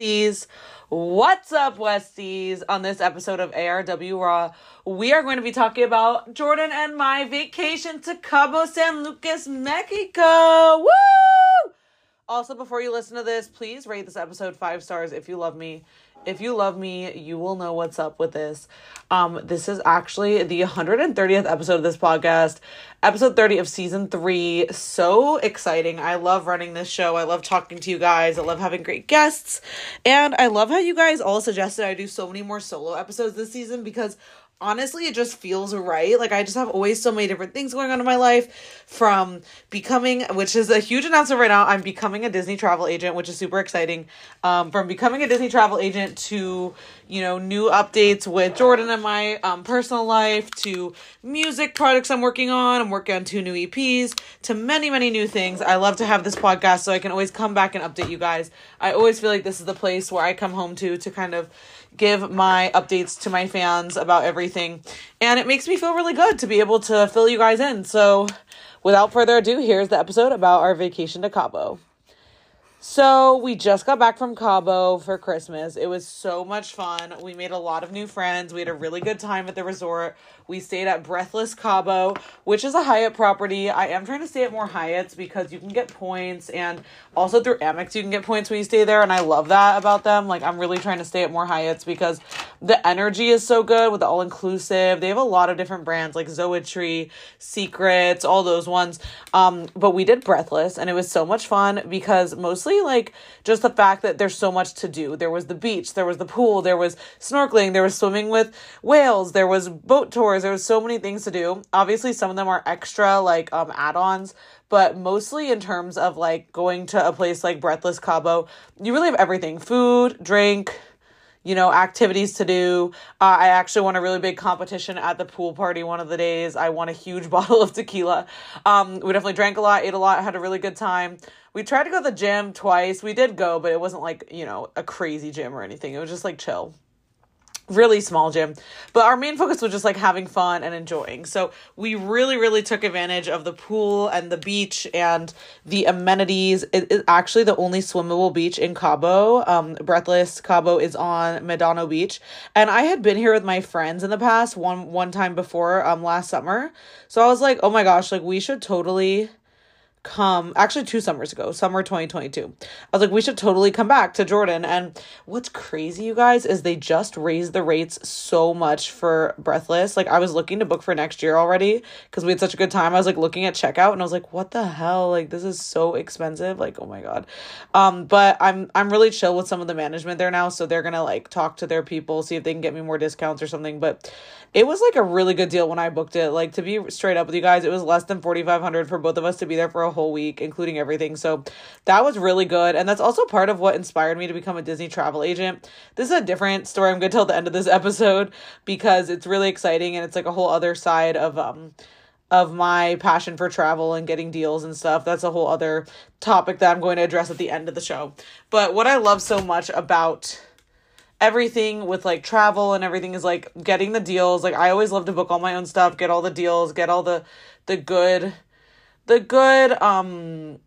Westies. What's up, Westies? On this episode of ARW Raw, we are going to be talking about Jordan and my vacation to Cabo San Lucas, Mexico. Woo! Also, before you listen to this, please rate this episode five stars if you love me. If you love me, you will know what's up with this. Um, this is actually the 130th episode of this podcast, episode 30 of season three. So exciting. I love running this show. I love talking to you guys. I love having great guests. And I love how you guys all suggested I do so many more solo episodes this season because honestly it just feels right. Like i just have always so many different things going on in my life from becoming which is a huge announcement right now i'm becoming a disney travel agent which is super exciting. Um, from becoming a disney travel agent to you know new updates with jordan and my um, personal life to music products i'm working on i'm working on two new eps to many many new things. I love to have this podcast so i can always come back and update you guys. I always feel like this is the place where i come home to to kind of give my updates to my fans about everything. And it makes me feel really good to be able to fill you guys in. So, without further ado, here's the episode about our vacation to Cabo. So, we just got back from Cabo for Christmas. It was so much fun. We made a lot of new friends. We had a really good time at the resort. We stayed at Breathless Cabo, which is a Hyatt property. I am trying to stay at more Hyatts because you can get points and also through Amex you can get points when you stay there and I love that about them. Like I'm really trying to stay at more Hyatts because the energy is so good with the all inclusive. They have a lot of different brands like Zoetry, Secrets, all those ones. Um but we did Breathless and it was so much fun because mostly like just the fact that there's so much to do. There was the beach, there was the pool, there was snorkeling, there was swimming with whales, there was boat tours there was so many things to do. Obviously, some of them are extra, like um, add ons, but mostly in terms of like going to a place like Breathless Cabo, you really have everything food, drink, you know, activities to do. Uh, I actually won a really big competition at the pool party one of the days. I won a huge bottle of tequila. Um, we definitely drank a lot, ate a lot, had a really good time. We tried to go to the gym twice. We did go, but it wasn't like, you know, a crazy gym or anything. It was just like chill really small gym but our main focus was just like having fun and enjoying. So we really really took advantage of the pool and the beach and the amenities. It is actually the only swimmable beach in cabo. Um breathless cabo is on medano beach. And i had been here with my friends in the past one one time before um last summer. So i was like oh my gosh like we should totally come actually two summers ago, summer 2022. I was like, we should totally come back to Jordan. And what's crazy, you guys, is they just raised the rates so much for Breathless. Like I was looking to book for next year already because we had such a good time. I was like looking at checkout and I was like, what the hell? Like this is so expensive. Like, oh my God. Um, but I'm I'm really chill with some of the management there now. So they're gonna like talk to their people, see if they can get me more discounts or something. But it was like a really good deal when I booked it. Like to be straight up with you guys, it was less than 4500 for both of us to be there for a whole week, including everything. So that was really good. And that's also part of what inspired me to become a Disney travel agent. This is a different story I'm going to tell the end of this episode because it's really exciting and it's like a whole other side of, um, of my passion for travel and getting deals and stuff. That's a whole other topic that I'm going to address at the end of the show. But what I love so much about everything with like travel and everything is like getting the deals. Like I always love to book all my own stuff, get all the deals, get all the the good the good um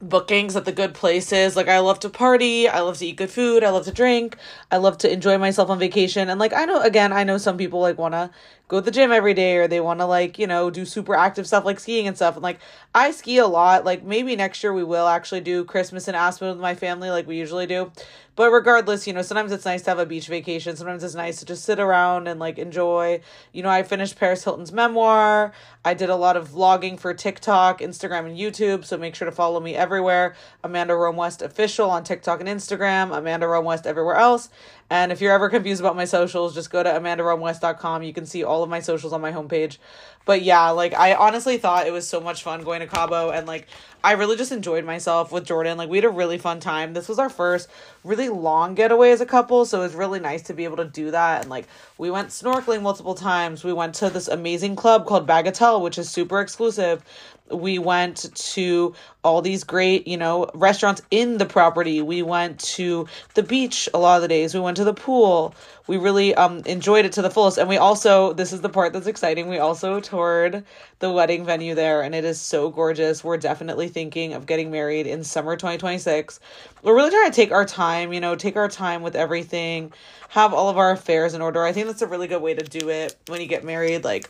bookings at the good places. Like I love to party, I love to eat good food, I love to drink, I love to enjoy myself on vacation. And like I know again, I know some people like want to go to the gym every day or they want to like, you know, do super active stuff like skiing and stuff. And like I ski a lot. Like maybe next year we will actually do Christmas in Aspen with my family like we usually do. But regardless, you know, sometimes it's nice to have a beach vacation. Sometimes it's nice to just sit around and like enjoy. You know, I finished Paris Hilton's memoir. I did a lot of vlogging for TikTok, Instagram, and YouTube. So make sure to follow me everywhere. Amanda Rome West official on TikTok and Instagram. Amanda Rome West everywhere else. And if you're ever confused about my socials, just go to amandaromewest.com. You can see all of my socials on my homepage. But yeah, like I honestly thought it was so much fun going to Cabo and like I really just enjoyed myself with Jordan. Like we had a really fun time. This was our first really long getaway as a couple, so it was really nice to be able to do that and like we went snorkeling multiple times. We went to this amazing club called Bagatelle, which is super exclusive we went to all these great, you know, restaurants in the property. We went to the beach a lot of the days. We went to the pool. We really um enjoyed it to the fullest. And we also, this is the part that's exciting, we also toured the wedding venue there and it is so gorgeous. We're definitely thinking of getting married in summer 2026. We're really trying to take our time, you know, take our time with everything, have all of our affairs in order. I think that's a really good way to do it when you get married. Like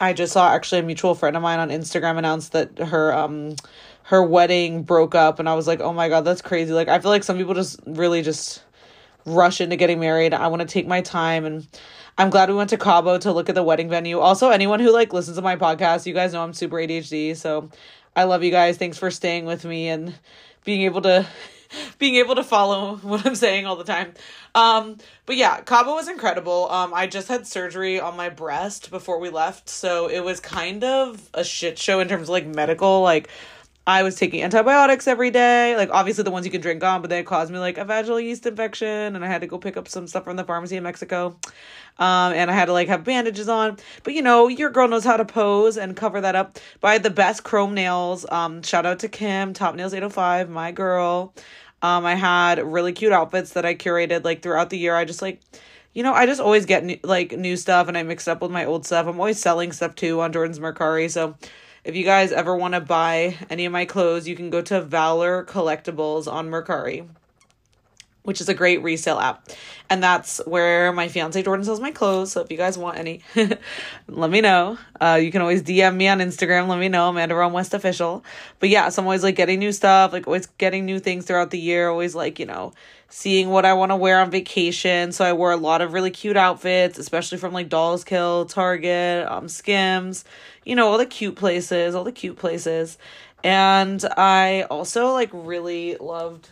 I just saw actually a mutual friend of mine on Instagram announced that her um her wedding broke up and I was like, "Oh my god, that's crazy." Like I feel like some people just really just rush into getting married. I want to take my time and I'm glad we went to Cabo to look at the wedding venue. Also, anyone who like listens to my podcast, you guys know I'm super ADHD, so I love you guys. Thanks for staying with me and being able to being able to follow what I'm saying all the time. Um, but yeah, Cabo was incredible. Um, I just had surgery on my breast before we left, so it was kind of a shit show in terms of like medical. Like, I was taking antibiotics every day, like obviously the ones you can drink on, but they caused me like a vaginal yeast infection, and I had to go pick up some stuff from the pharmacy in Mexico. Um, and I had to like have bandages on. But you know, your girl knows how to pose and cover that up. Had the best chrome nails. Um, shout out to Kim, Top Nails 805, my girl. Um, I had really cute outfits that I curated like throughout the year. I just like, you know, I just always get new, like new stuff and I mix up with my old stuff. I'm always selling stuff too on Jordan's Mercari. So if you guys ever want to buy any of my clothes, you can go to Valor Collectibles on Mercari which is a great resale app. And that's where my fiance Jordan sells my clothes. So if you guys want any, let me know. Uh, you can always DM me on Instagram. Let me know, Amanda Rome West official. But yeah, so I'm always like getting new stuff, like always getting new things throughout the year. Always like you know seeing what I want to wear on vacation. So I wore a lot of really cute outfits, especially from like Dolls Kill, Target, um, Skims, you know all the cute places, all the cute places. And I also like really loved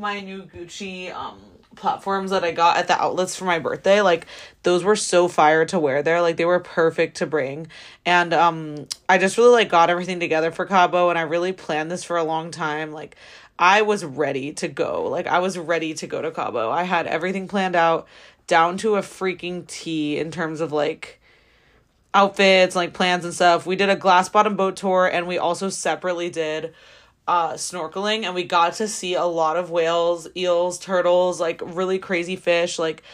my new Gucci um platforms that I got at the outlets for my birthday, like those were so fire to wear there. Like they were perfect to bring. And um I just really like got everything together for Cabo and I really planned this for a long time. Like I was ready to go. Like I was ready to go to Cabo. I had everything planned out down to a freaking T in terms of like outfits, like plans and stuff. We did a glass bottom boat tour and we also separately did uh, snorkeling and we got to see a lot of whales, eels, turtles, like really crazy fish. Like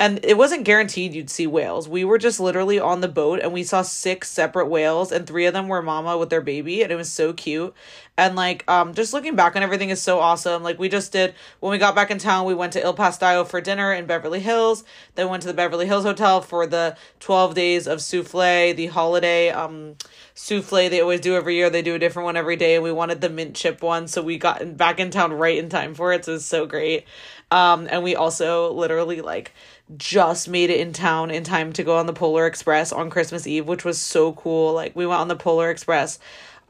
and it wasn't guaranteed you'd see whales. We were just literally on the boat and we saw six separate whales and three of them were mama with their baby and it was so cute. And like um just looking back on everything is so awesome. Like we just did when we got back in town, we went to Il Pastaio for dinner in Beverly Hills, then went to the Beverly Hills Hotel for the 12 days of souffle, the holiday um souffle they always do every year. They do a different one every day and we wanted the mint chip one, so we got back in town right in time for it. So it was so great. Um and we also literally like just made it in town in time to go on the Polar Express on Christmas Eve, which was so cool. Like we went on the Polar Express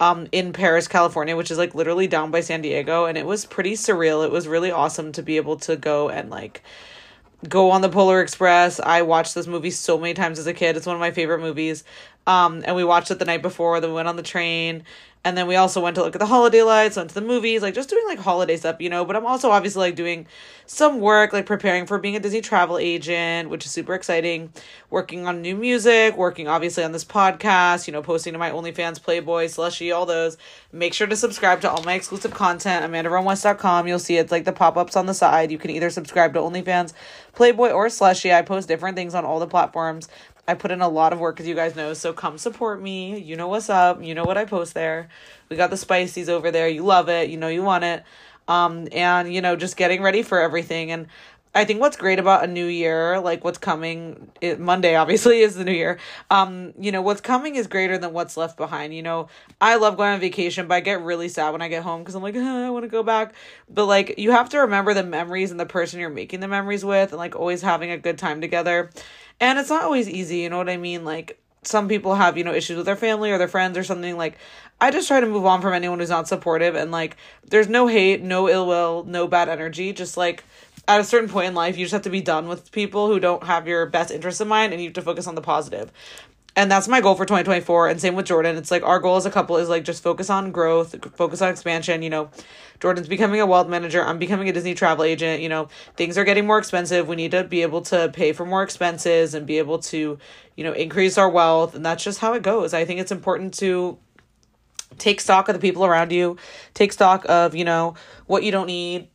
um in Perris, California, which is like literally down by San Diego, and it was pretty surreal. It was really awesome to be able to go and like go on the Polar Express. I watched this movie so many times as a kid. It's one of my favorite movies. Um, and we watched it the night before. Then we went on the train, and then we also went to look at the holiday lights, went to the movies, like just doing like holiday stuff, you know. But I'm also obviously like doing some work, like preparing for being a Disney travel agent, which is super exciting. Working on new music, working obviously on this podcast, you know, posting to my OnlyFans, Playboy, Slushy, all those. Make sure to subscribe to all my exclusive content, AmandaRomeWest.com. You'll see it's like the pop ups on the side. You can either subscribe to OnlyFans, Playboy, or Slushy. I post different things on all the platforms. I put in a lot of work, as you guys know. So come support me. You know what's up. You know what I post there. We got the spices over there. You love it. You know you want it. Um, and you know, just getting ready for everything. And I think what's great about a new year, like what's coming, it, Monday obviously is the new year. Um, you know, what's coming is greater than what's left behind. You know, I love going on vacation, but I get really sad when I get home because I'm like, oh, I want to go back. But like, you have to remember the memories and the person you're making the memories with, and like always having a good time together. And it's not always easy, you know what I mean? Like some people have, you know, issues with their family or their friends or something like I just try to move on from anyone who's not supportive and like there's no hate, no ill will, no bad energy, just like at a certain point in life you just have to be done with people who don't have your best interests in mind and you have to focus on the positive. and that's my goal for 2024 and same with jordan. It's like our goal as a couple is like just focus on growth focus on expansion you know. Jordan's becoming a wealth manager. I'm becoming a disney travel agent you know. Things are getting more expensive. We need to be able to pay for more expenses and be able to you know increase our wealth and that's just how it goes. I think it's important to take stock of the people around you, take stock of, you know, what you don't need,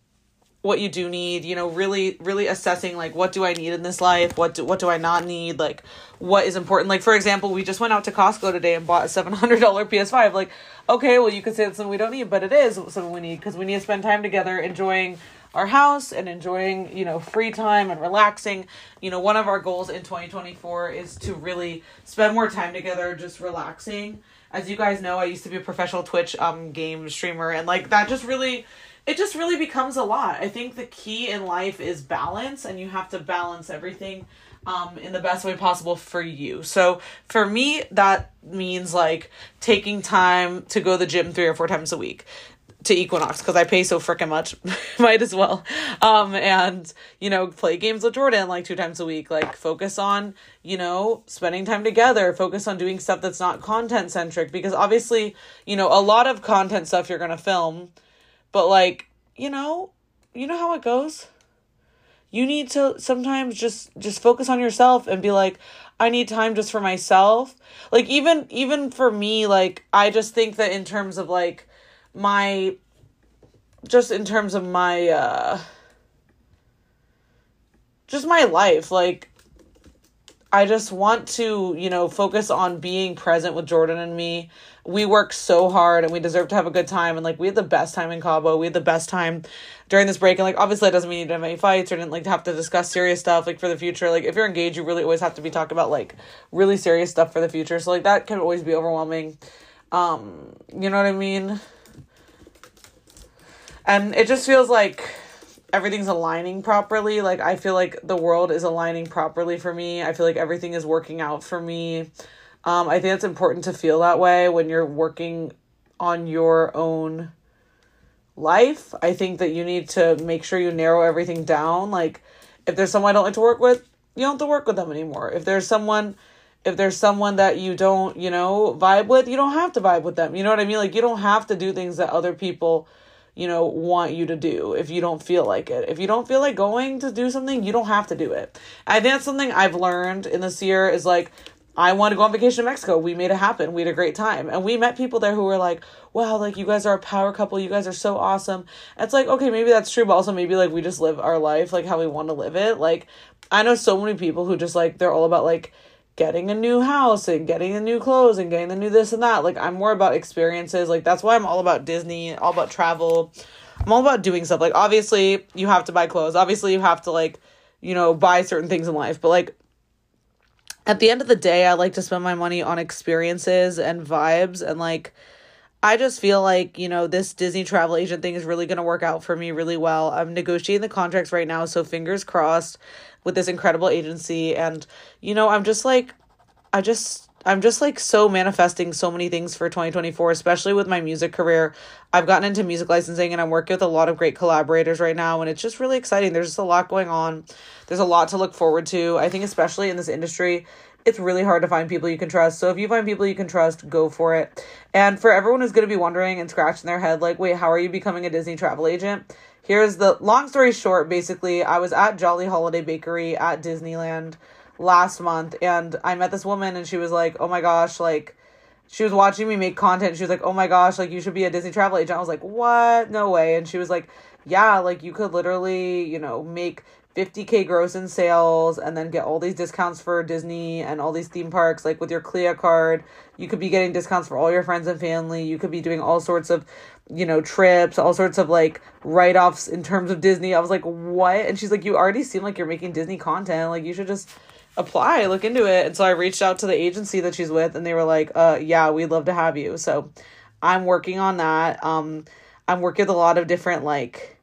what you do need, you know, really really assessing like what do I need in this life? What do, what do I not need? Like what is important? Like for example, we just went out to Costco today and bought a $700 PS5. Like, okay, well you could say it's something we don't need, but it is something we need because we need to spend time together enjoying our house and enjoying, you know, free time and relaxing. You know, one of our goals in 2024 is to really spend more time together just relaxing. As you guys know, I used to be a professional Twitch um game streamer and like that just really it just really becomes a lot. I think the key in life is balance, and you have to balance everything um, in the best way possible for you. So for me, that means like taking time to go to the gym three or four times a week to Equinox because I pay so freaking much. Might as well. Um, and, you know, play games with Jordan like two times a week. Like, focus on, you know, spending time together. Focus on doing stuff that's not content centric because obviously, you know, a lot of content stuff you're to film but like, you know, you know how it goes. You need to sometimes just just focus on yourself and be like, I need time just for myself. Like even even for me, like I just think that in terms of like my just in terms of my uh just my life, like I just want to, you know, focus on being present with Jordan and me. We work so hard and we deserve to have a good time. And like, we had the best time in Cabo. We had the best time during this break. And like, obviously, it doesn't mean you didn't have any fights or didn't like have to discuss serious stuff like for the future. Like, if you're engaged, you really always have to be talking about like really serious stuff for the future. So, like, that can always be overwhelming. Um, you know what I mean? And it just feels like everything's aligning properly. Like I feel like the world is aligning properly for me. I feel like everything is working out for me. Um, I think it's important to feel that way when you're working on your own life. I think that you need to make sure you narrow everything down. Like if there's someone I don't like to work with, you don't have to work with them anymore. If there's someone if there's someone that you don't, you know, vibe with, you don't have to vibe with them. You know what I mean? Like you don't have to do things that other people you know, want you to do if you don't feel like it. If you don't feel like going to do something, you don't have to do it. I think that's something I've learned in this year is like, I want to go on vacation to Mexico. We made it happen. We had a great time. And we met people there who were like, wow, like you guys are a power couple. You guys are so awesome. it's like, okay, maybe that's true, but also maybe like we just live our life like how we want to live it. Like, I know so many people who just like, they're all about like, getting a new house and getting the new clothes and getting the new this and that. Like I'm more about experiences. Like that's why I'm all about Disney, all about travel. I'm all about doing stuff. Like obviously you have to buy clothes. Obviously you have to like, you know, buy certain things in life. But like at the end of the day, I like to spend my money on experiences and vibes and like I just feel like, you know, this Disney travel agent thing is really going to work out for me really well. I'm negotiating the contracts right now, so fingers crossed with this incredible agency and you know i'm just like i just i'm just like so manifesting so many things for 2024 especially with my music career i've gotten into music licensing and i'm working with a lot of great collaborators right now and it's just really exciting there's just a lot going on there's a lot to look forward to i think especially in this industry it's really hard to find people you can trust. So if you find people you can trust, go for it. And for everyone who's going to be wondering and scratching their head, like, wait, how are you becoming a Disney travel agent? Here's the long story short basically, I was at Jolly Holiday Bakery at Disneyland last month and I met this woman and she was like, "Oh my gosh, like she was watching me make content. She was like, "Oh my gosh, like you should be a Disney travel agent." I was like, "What? No way." And she was like, "Yeah, like you could literally, you know, make 50k gross in sales and then get all these discounts for Disney and all these theme parks like with your CLIA card. You could be getting discounts for all your friends and family. You could be doing all sorts of, you know, trips, all sorts of like write-offs in terms of Disney. I was like, "What?" And she's like, "You already seem like you're making Disney content. Like you should just apply, look into it." And so I reached out to the agency that she's with and they were like, "Uh yeah, we'd love to have you." So I'm working on that. Um I'm working with a lot of different like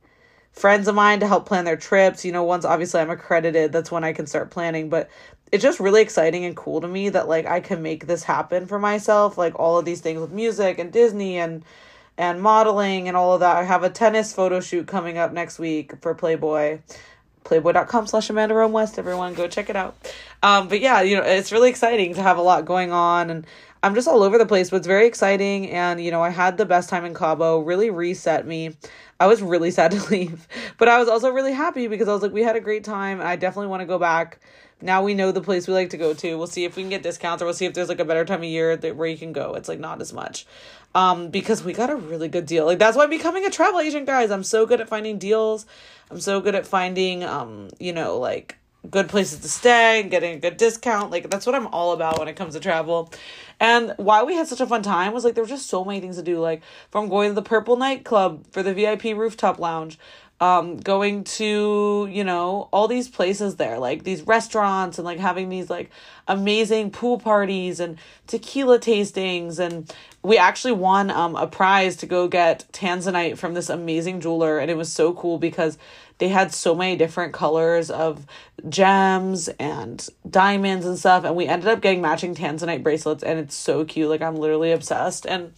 friends of mine to help plan their trips. You know, once obviously I'm accredited, that's when I can start planning. But it's just really exciting and cool to me that like I can make this happen for myself. Like all of these things with music and Disney and and modeling and all of that. I have a tennis photo shoot coming up next week for Playboy. Playboy.com slash Amanda Rome West, everyone go check it out. Um, but yeah, you know, it's really exciting to have a lot going on and I'm just all over the place, but it's very exciting. And, you know, I had the best time in Cabo, really reset me. I was really sad to leave, but I was also really happy because I was like, we had a great time. I definitely want to go back now we know the place we like to go to. We'll see if we can get discounts or we'll see if there's like a better time of year that where you can go. It's like not as much. Um, because we got a really good deal. Like that's why I'm becoming a travel agent, guys. I'm so good at finding deals. I'm so good at finding um, you know, like good places to stay and getting a good discount. Like that's what I'm all about when it comes to travel. And why we had such a fun time was like there were just so many things to do. Like from going to the Purple Nightclub for the VIP rooftop lounge, um, going to you know all these places there, like these restaurants and like having these like amazing pool parties and tequila tastings. And we actually won um a prize to go get tanzanite from this amazing jeweler. And it was so cool because they had so many different colors of gems and diamonds and stuff. And we ended up getting matching tanzanite bracelets. And it's so cute. Like i'm literally obsessed. And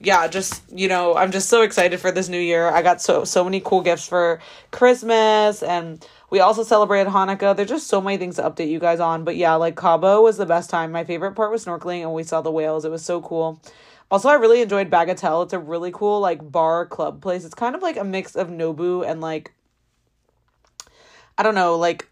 yeah just you know i'm just so excited for this new year. I got so so many cool gifts for christmas and we also celebrated hanukkah. There's just so many things to update you guys on but yeah like cabo was the best time. My favorite part was snorkeling and we saw the whales. It was so cool. Also, I really enjoyed Bagatelle. It's a really cool like bar club place. It's kind of like a mix of Nobu and like I don't know, like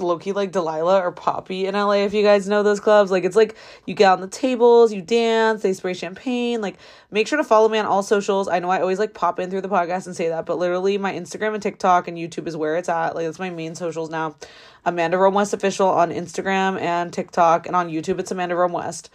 Loki like Delilah or Poppy in LA if you guys know those clubs. Like it's like you get on the tables, you dance, they spray champagne. Like make sure to follow me on all socials. I know I always like pop in through the podcast and say that, but literally my Instagram and TikTok and YouTube is where it's at. Like that's my main socials now. Amanda Rome West official on Instagram and TikTok and on YouTube it's Amanda Rome West.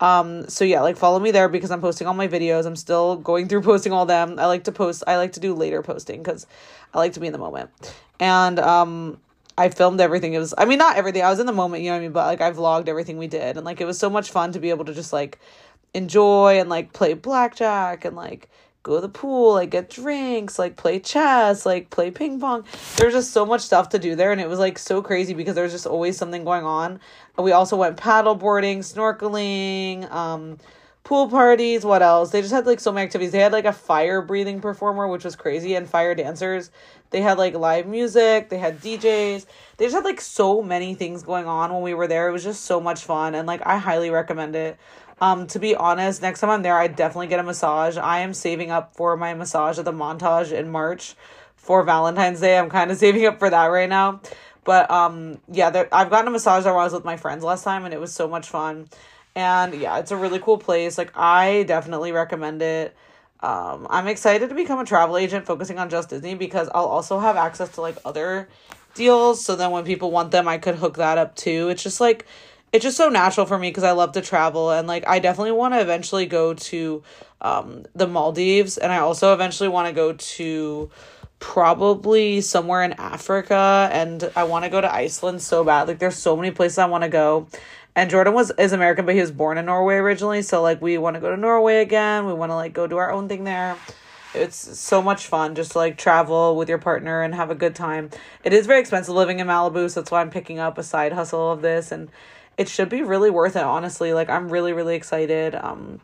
Um, so yeah, like follow me there because I'm posting all my videos. I'm still going through posting all them. I like to post, I like to do later posting because I like to be in the moment. And um, I filmed everything. It was, I mean, not everything. I was in the moment, you know what I mean? But like I vlogged everything we did. And like it was so much fun to be able to just like enjoy and like play blackjack and like go to the pool, like get drinks, like play chess, like play ping pong. There's just so much stuff to do there, and it was like so crazy because there's just always something going on. We also went paddle boarding, snorkeling, um, pool parties. What else? They just had like so many activities. They had like a fire breathing performer, which was crazy, and fire dancers. They had like live music. They had DJs. They just had like so many things going on when we were there. It was just so much fun, and like I highly recommend it. Um, to be honest, next time I'm there, I definitely get a massage. I am saving up for my massage at the montage in March for Valentine's Day. I'm kind of saving up for that right now. But um, yeah, there, I've gotten a massage there when I was with my friends last time, and it was so much fun. And yeah, it's a really cool place. Like I definitely recommend it. Um, I'm excited to become a travel agent focusing on just Disney because I'll also have access to like other deals. So then when people want them, I could hook that up too. It's just like it's just so natural for me because I love to travel and like I definitely want to eventually go to um the Maldives and I also eventually want to go to probably somewhere in Africa and I want to go to Iceland so bad. Like there's so many places I want to go. And Jordan was is American but he was born in Norway originally, so like we want to go to Norway again. We want to like go do our own thing there. It's so much fun just to like travel with your partner and have a good time. It is very expensive living in Malibu, so that's why I'm picking up a side hustle of this and it should be really worth it honestly like i'm really really excited um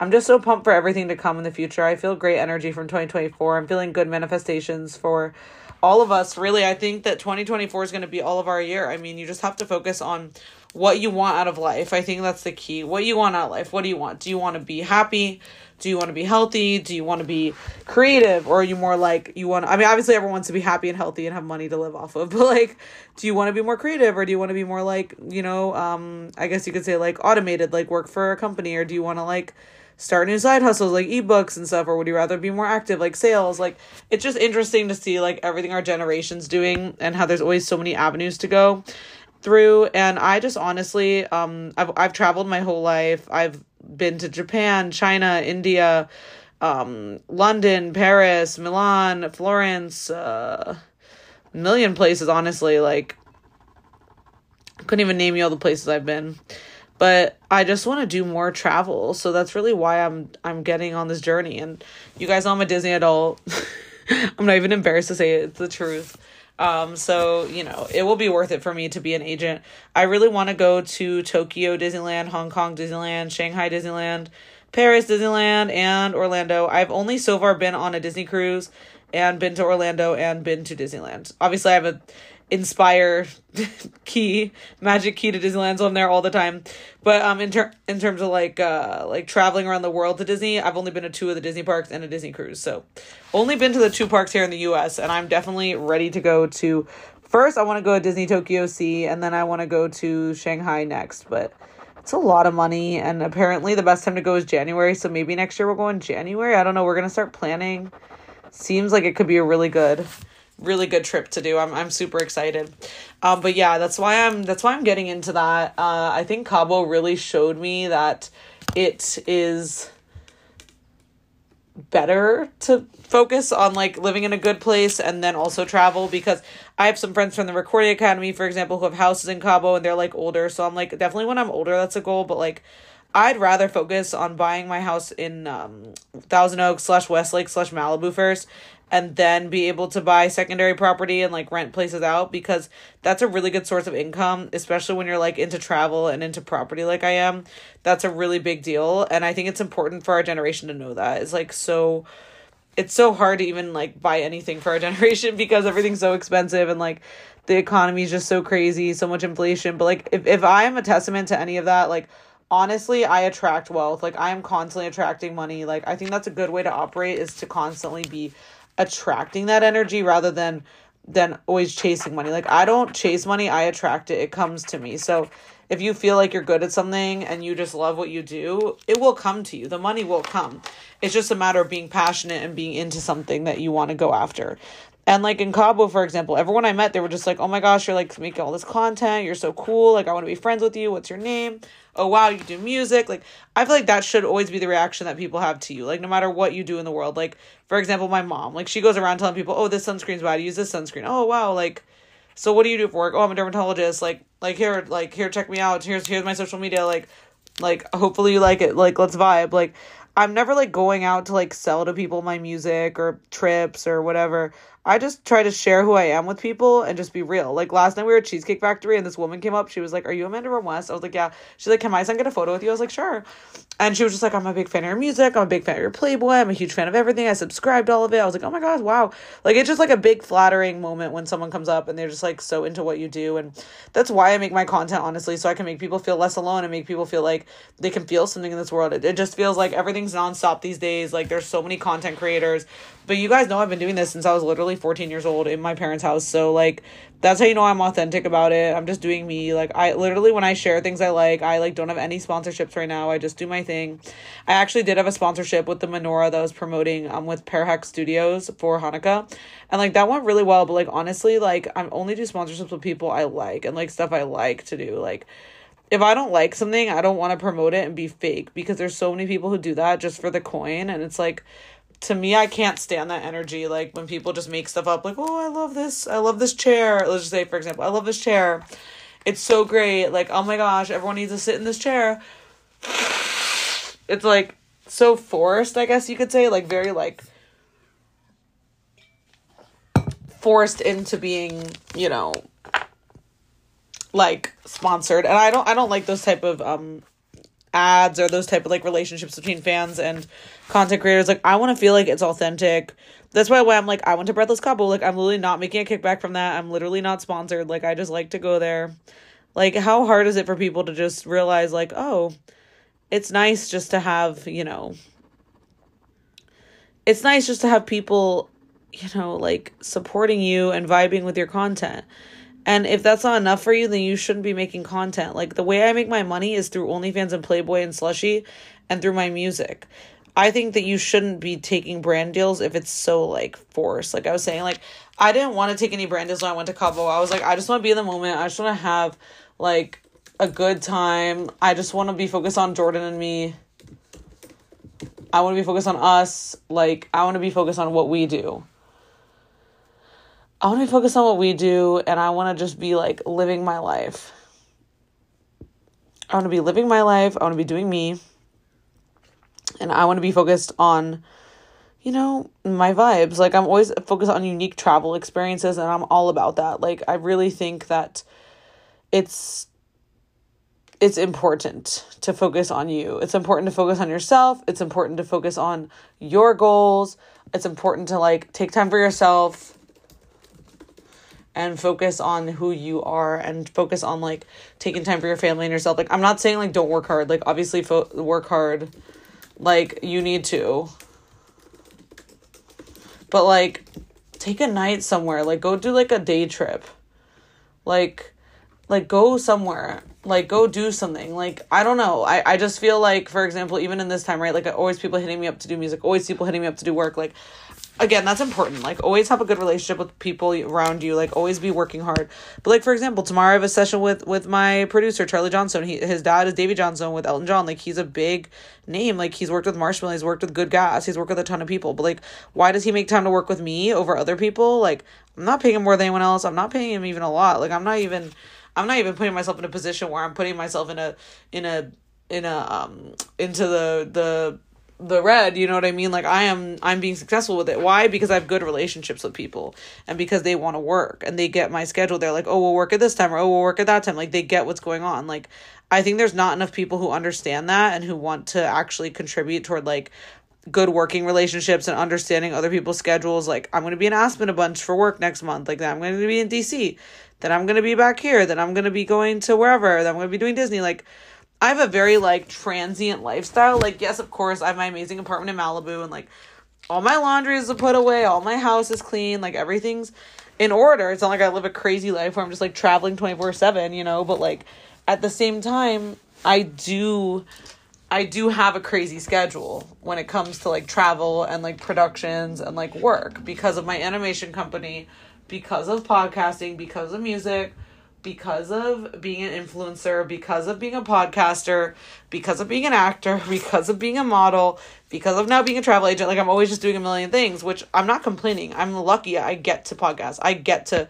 i'm just so pumped for everything to come in the future i feel great energy from 2024 i'm feeling good manifestations for all of us really i think that 2024 is going to be all of our year. I mean you just have to focus on what you want out of life. I think that's the key. What you want out of life. What do you want? Do you want to be happy? Do you want to be healthy? Do you want to be creative? Or are you more like you want i mean obviously everyone wants to be happy and healthy and have money to live off of but like do you want to be more creative? Or do you want to be more like you know um i guess you could say like automated like work for a company? Or do you want to like start new side hustles like ebooks and stuff or would you rather be more active like sales like it's just interesting to see like everything our generation's doing and how there's always so many avenues to go through and i just honestly um i've, I've traveled my whole life i've been to Japan, China, India, um, London, Paris, Milan, Florence, uh, million places, honestly. Like, couldn't even name you all the places I've been. But I just want to do more travel. So that's really why I'm I'm getting on this journey. And you guys know I'm a Disney adult. I'm not even embarrassed to say it. It's the truth. Um, so, you know, it will be worth it for me to be an agent. I really want to go to Tokyo Disneyland, Hong Kong Disneyland, Shanghai Disneyland, Paris Disneyland, and Orlando. I've only so far been on a Disney cruise and been to Orlando and been to Disneyland. Obviously, I have a inspire key magic key to disneyland so i'm there all the time but um in, ter- in terms of like uh like traveling around the world to disney i've only been to two of the disney parks and a disney cruise so only been to the two parks here in the us and i'm definitely ready to go to first I want to go to Disney Tokyo Sea and then I want to go to Shanghai next, but it's a lot of money and apparently the best time to go is January, so maybe next year we'll go in January. I don't know, we're to start planning. Seems like it could be a really good really good trip to do. I'm I'm super excited. Um but yeah, that's why I'm that's why I'm getting into that. Uh I think Cabo really showed me that it is better to focus on like living in a good place and then also travel because I have some friends from the recording academy for example who have houses in Cabo and they're like older so I'm like definitely when I'm older that's a goal but like I'd rather focus on buying my house in um Thousand Oaks slash Westlake slash Malibu first and then be able to buy secondary property and like rent places out because that's a really good source of income, especially when you're like into travel and into property like I am. That's a really big deal. And I think it's important for our generation to know that. It's like so it's so hard to even like buy anything for our generation because everything's so expensive and like the economy is just so crazy, so much inflation. But like if, if I am a testament to any of that, like honestly i attract wealth like i am constantly attracting money like i think that's a good way to operate is to constantly be attracting that energy rather than than always chasing money. Like I don't chase money, I attract it. It comes to me. So if you feel like you're good at something and you just love what you do, it will come to you. The money will come. It's just a matter of being passionate and being into something that you want to go after. And like in Cabo, for example, everyone I met, they were just like, "Oh my gosh, you're like making all this content. You're so cool. Like I want to be friends with you. What's your name? Oh wow, you do music." Like I feel like that should always be the reaction that people have to you. Like no matter what you do in the world. Like for example, my mom, like she goes around telling people, "Oh, this sunscreen's bad. Use this sunscreen." Oh wow, like so what do you do for work? Oh, I'm a dermatologist. Like like here, like here, check me out. Here's here's my social media. Like like hopefully you like it. Like let's vibe. Like I'm never like going out to like sell to people my music or trips or whatever. I just try to share who I am with people and just be real. Like last night we were at Cheesecake Factory and this woman came up. She was like, Are you Amanda from West? I was like, Yeah. She's like, Can my son get a photo with you? I was like, Sure. And she was just like, I'm a big fan of your music. I'm a big fan of your Playboy. I'm a huge fan of everything. I subscribed all of it. I was like, Oh my God, wow. Like it's just like a big flattering moment when someone comes up and they're just like so into what you do. And that's why I make my content, honestly, so I can make people feel less alone and make people feel like they can feel something in this world. It, it just feels like everything's nonstop these days. Like there's so many content creators but you guys know I've been doing this since I was literally 14 years old in my parents' house. So like that's how you know I'm authentic about it. I'm just doing me. Like I literally when I share things I like, I like don't have any sponsorships right now. I just do my thing. I actually did have a sponsorship with the menorah that was promoting um with Hack Studios for Hanukkah. And like that went really well, but like honestly, like I'm only do sponsorships with people I like and like stuff I like to do. Like if I don't like something, I don't want to promote it and be fake because there's so many people who do that just for the coin and it's like to me I can't stand that energy like when people just make stuff up like oh I love this I love this chair. Let's just say for example I love this chair. It's so great. Like oh my gosh everyone needs to sit in this chair. It's like so forced I guess you could say like very like forced into being you know like sponsored. And I don't I don't like those type of um ads or those type of like relationships between fans and content creators. Like I want to feel like it's authentic. That's why when I'm like I went to Breathless Cabo. Like I'm literally not making a kickback from that. I'm literally not sponsored. Like I just like to go there. Like how hard is it for people to just realize like oh, it's nice just to have you know. It's nice just to have people, you know, like supporting you and vibing with your content. And if that's not enough for you, then you shouldn't be making content. Like the way I make my money is through OnlyFans and Playboy and Slushy and through my music. I think that you shouldn't be taking brand deals if it's so like forced. Like I was saying, like I didn't want to take any brand deals when I went to Cabo. I was like, I just want to be in the moment. I just want to have like a good time. I just want to be focused on Jordan and me. I want to be focused on us. Like I want to be focused on what we do. I want to focus on what we do and I want to just be like living my life. I want to be living my life. I want to be doing me. And I want to be focused on, you know, my vibes. Like, I'm always focused on unique travel experiences and I'm all about that. Like, I really think that it's it's important to focus on you. It's important to focus on yourself. It's important to focus on your goals. It's important to like take time for yourself and focus on who you are and focus on like taking time for your family and yourself. Like I'm not saying like don't work hard. Like obviously fo- work hard. Like you need to. But like take a night somewhere. Like go do like a day trip. like like go somewhere like go do something like i don't know i i just feel like for example even in this time right like always people hitting me up to do music always people hitting me up to do work like again that's important. Like always have a good relationship with people around you. Like always be working hard. But like for example tomorrow i have a session with with my producer Charlie Johnstone. he, his dad is Davey Johnstone with elton john. Like he's a big name. Like he's worked with marshmello he's worked with good gas. He's worked with a ton of people. But like why does he make time to work with me over other people? Like i'm not paying him more than anyone else. I'm not paying him even a lot. Like i'm not even i'm not even putting myself in a position where i'm putting myself in a in a in a um into the the the red you know what i mean? Like i am i'm being successful with it. Why? Because i have good relationships with people and because they want to work and they get my schedule. They're like oh we'll work at this time or oh we'll work at that time. Like they get what's going on. Like i think there's not enough people who understand that and who want to actually contribute toward like good working relationships and understanding other people's schedules. Like i'm going to be in aspen a bunch for work next month. Like i'm going to be in dc then i'm going to be back here. Then i'm going to be going to wherever. Then i'm going to be doing disney. Like I have a very like transient lifestyle. Like, yes, of course, I have my amazing apartment in Malibu and like all my laundry is put away, all my house is clean, like everything's in order. It's not like I live a crazy life where I'm just like traveling 24 7, you know, but like at the same time, I do. I do have a crazy schedule when it comes to like travel and like productions and like work because of my animation company, because of podcasting, because of music, because of being an influencer, because of being a podcaster, because of being an actor, because of being a model, because of now being a travel agent. Like I'm always just doing a million things, which I'm not complaining. I'm lucky I get to podcast. I get to,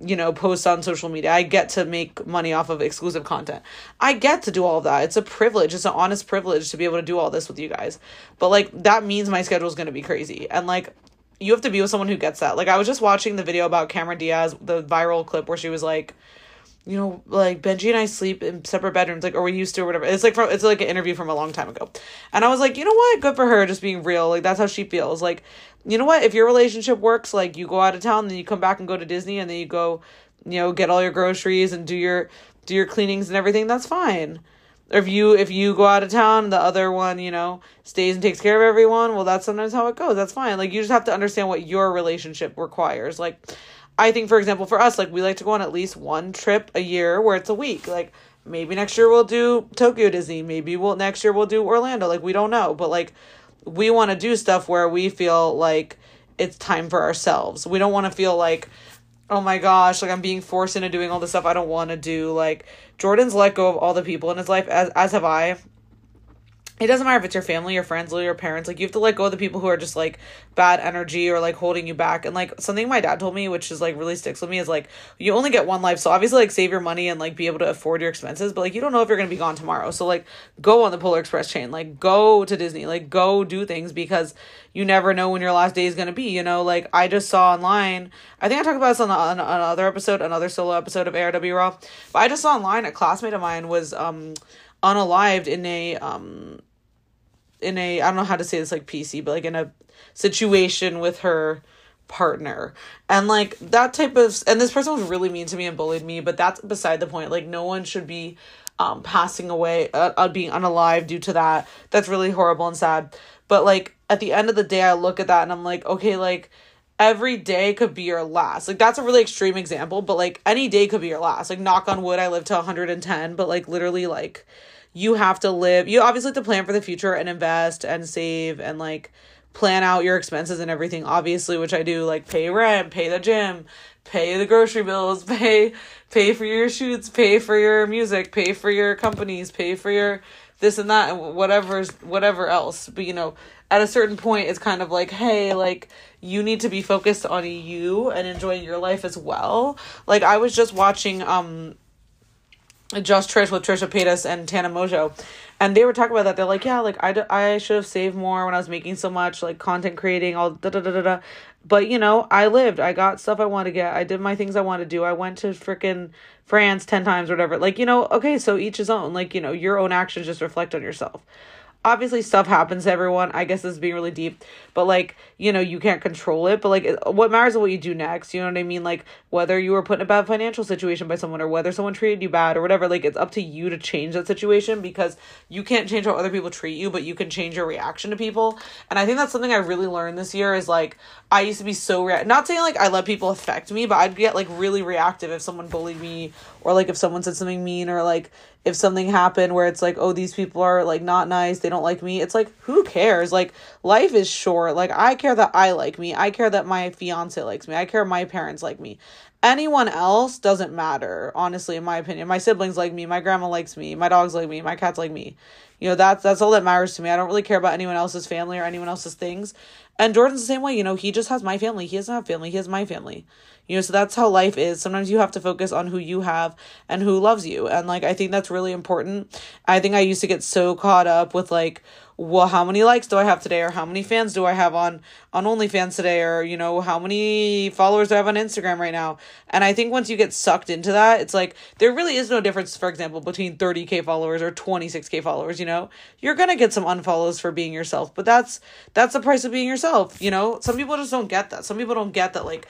you know, post on social media. I get to make money off of exclusive content. I get to do all that. It's a privilege. It's an honest privilege to be able to do all this with you guys. But like that means my schedule is going to be crazy. And like you have to be with someone who gets that. Like I was just watching the video about Cameron Diaz, the viral clip where she was like you know, like Benji and I sleep in separate bedrooms, like or we used to or whatever. It's like from it's like an interview from a long time ago. And I was like, you know what? Good for her, just being real. Like that's how she feels. Like, you know what? If your relationship works, like you go out of town, then you come back and go to Disney and then you go, you know, get all your groceries and do your do your cleanings and everything, that's fine. Or if you if you go out of town, the other one, you know, stays and takes care of everyone, well that's sometimes how it goes. That's fine. Like you just have to understand what your relationship requires. Like I think, for example, for us, like we like to go on at least one trip a year where it's a week. Like maybe next year we'll do Tokyo Disney. Maybe we'll next year we'll do Orlando. Like we don't know, but like we want to do stuff where we feel like it's time for ourselves. We don't want to feel like oh my gosh, like I'm being forced into doing all this stuff I don't want to do. Like Jordan's let go of all the people in his life as as have I it doesn't matter if it's your family, your friends, or your parents. Like you have to let go of the people who are just like bad energy or like holding you back. And like something my dad told me, which is like really sticks with me, is like you only get one life. So obviously like save your money and like be able to afford your expenses, but like you don't know if you're gonna be gone tomorrow. So like go on the Polar Express chain, like go to Disney, like go do things because you never know when your last day is gonna be. You know, like I just saw online. I think I talked about this on, the, on another episode, another solo episode of ARW Raw. But I just saw online a classmate of mine was um unalived in a um in a I don't know how to say this like PC, but like in a situation with her partner. And like that type of and this person was really mean to me and bullied me, but that's beside the point. Like no one should be um passing away uh, uh being unalive due to that. That's really horrible and sad. But like at the end of the day I look at that and I'm like, okay, like every day could be your last. Like that's a really extreme example, but like any day could be your last. Like knock on wood, I live to 110, but like literally like you have to live you obviously have to plan for the future and invest and save and like plan out your expenses and everything obviously which i do like pay rent pay the gym pay the grocery bills pay pay for your shoots pay for your music pay for your companies pay for your this and that and whatever's whatever else. But you know at a certain point it's kind of like hey like you need to be focused on you and enjoying your life as well. Like i was just watching um just Trish with Trisha Paytas and Tana Mongeau. And they were talking about that. They're like, yeah, like I, d- I should have saved more when I was making so much, like content creating, all da da da da da. But, you know, I lived. I got stuff I wanted to get. I did my things I wanted to do. I went to freaking France 10 times whatever. Like, you know, okay, so each his own. Like, you know, your own actions just reflect on yourself. obviously stuff happens to everyone. I guess this is being really deep, but like, you know, you can't control it, but like what matters is what you do next. You know what I mean? Like whether you were put in a bad financial situation by someone or whether someone treated you bad or whatever, like it's up to you to change that situation because you can't change how other people treat you, but you can change your reaction to people. And I think that's something I really learned this year is like I used to be so rea- not saying like I let people affect me, but I'd get like really reactive if someone bullied me or like if someone said something mean or like if something happened where it's like oh these people are like not nice they don't like me it's like who cares like life is short. Like i care that i like me. I care that my fiance likes me. I care my parents like me. Anyone else doesn't matter honestly in my opinion. My siblings like me. My grandma likes me. My dogs like me. My cats like me. You know that's that's all that matters to me. I don't really care about anyone else's family or anyone else's things. And jordan's the same way. You know he just has my family. He doesn't have family. He has my family. You know, so that's how life is. Sometimes you have to focus on who you have and who loves you. And like I think that's really important. I think I used to get so caught up with like, well, how many likes do I have today, or how many fans do I have on on OnlyFans today, or you know, how many followers do I have on Instagram right now? And I think once you get sucked into that, it's like there really is no difference, for example, between 30k followers or 26k followers, you know? You're gonna get some unfollows for being yourself, but that's that's the price of being yourself, you know? Some people just don't get that. Some people don't get that like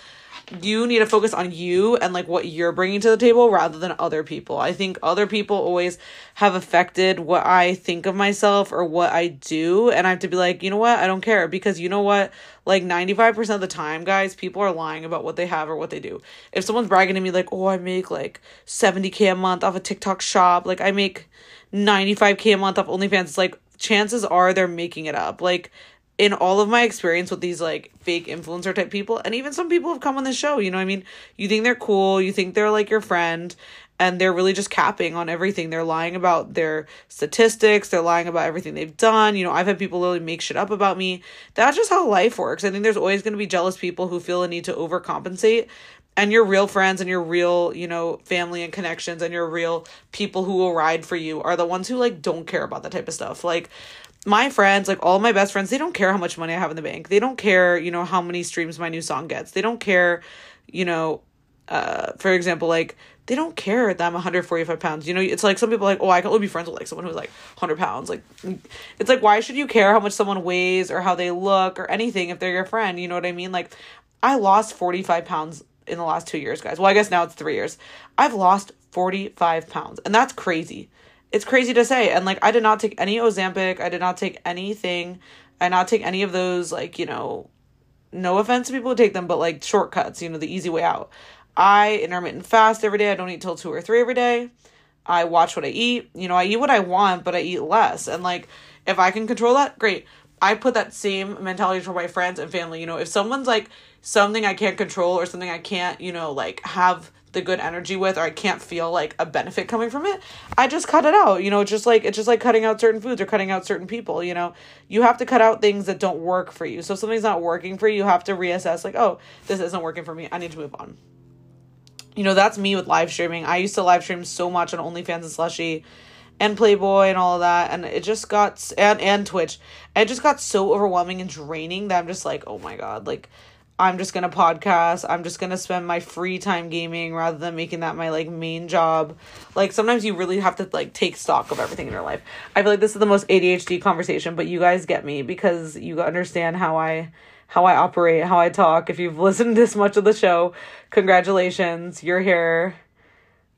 you need to focus on you and like what you're bringing to the table rather than other people. I think other people always have affected what I think of myself or what I do. And I have to be like, you know what? I don't care because you know what? Like 95% of the time, guys, people are lying about what they have or what they do. If someone's bragging to me, like, oh, I make like 70K a month off a TikTok shop, like I make 95K a month off OnlyFans, it's like, chances are they're making it up. Like, in all of my experience with these like fake influencer type people and even some people have come on the show you know i mean? You think they're cool you think they're like your friend and they're really just capping on everything. They're lying about their statistics they're lying about everything they've done you know i've had people literally make shit up about me. That's just how life works. I think there's always going to be jealous people who feel a need to overcompensate and your real friends and your real you know family and connections and your real people who will ride for you are the ones who like don't care about that type of stuff. Like my friends, like all my best friends, they don't care how much money I have in the bank. They don't care, you know, how many streams my new song gets. They don't care, you know, uh, for example, like they don't care that I'm 145 pounds. You know, it's like some people like, oh, I can only be friends with like someone who's like 100 pounds. Like, it's like, why should you care how much someone weighs or how they look or anything if they're your friend? You know what I mean? Like, I lost 45 pounds in the last two years, guys. Well, I guess now it's three years. I've lost 45 pounds, and that's crazy it's crazy to say. And like I did not take any Ozempic. I did not take anything. I not take any of those like, you know, no offense to people who take them, but like shortcuts, you know, the easy way out. I intermittent fast every day. I don't eat till two or three every day. I watch what I eat. You know, I eat what I want, but I eat less. And like if I can control that, great. I put that same mentality for my friends and family. You know, if someone's like something I can't control or something I can't, you know, like have the good energy with or I can't feel like a benefit coming from it, I just cut it out. You know, it's just like it's just like cutting out certain foods or cutting out certain people, you know. You have to cut out things that don't work for you. So if something's not working for you, you have to reassess like, "Oh, this isn't working for me. I need to move on." You know, that's me with live streaming. I used to live stream so much on OnlyFans and Slushy and Playboy and all of that and it just got and and Twitch. It just got so overwhelming and draining that I'm just like, "Oh my god, like I'm just gonna podcast. I'm just gonna spend my free time gaming rather than making that my like main job. Like sometimes you really have to like take stock of everything in your life. I feel like this is the most ADHD conversation, but you guys get me because you understand how I how I operate, how I talk. If you've listened this much of the show, congratulations, you're here.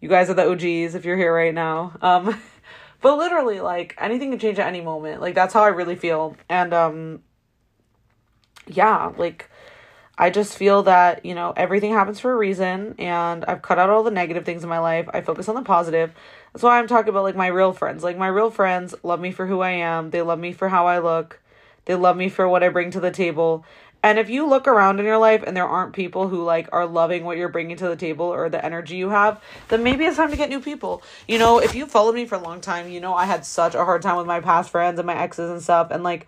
You guys are the OGs if you're here right now. Um but literally like anything can change at any moment. Like that's how I really feel. And um yeah, like I just feel that, you know, everything happens for a reason and I've cut out all the negative things in my life. I focus on the positive. That's why I'm talking about like my real friends. Like my real friends love me for who I am. They love me for how I look. They love me for what I bring to the table. And if you look around in your life and there aren't people who like are loving what you're bringing to the table or the energy you have, then maybe it's time to get new people. You know, if you followed me for a long time, you know I had such a hard time with my past friends and my exes and stuff and like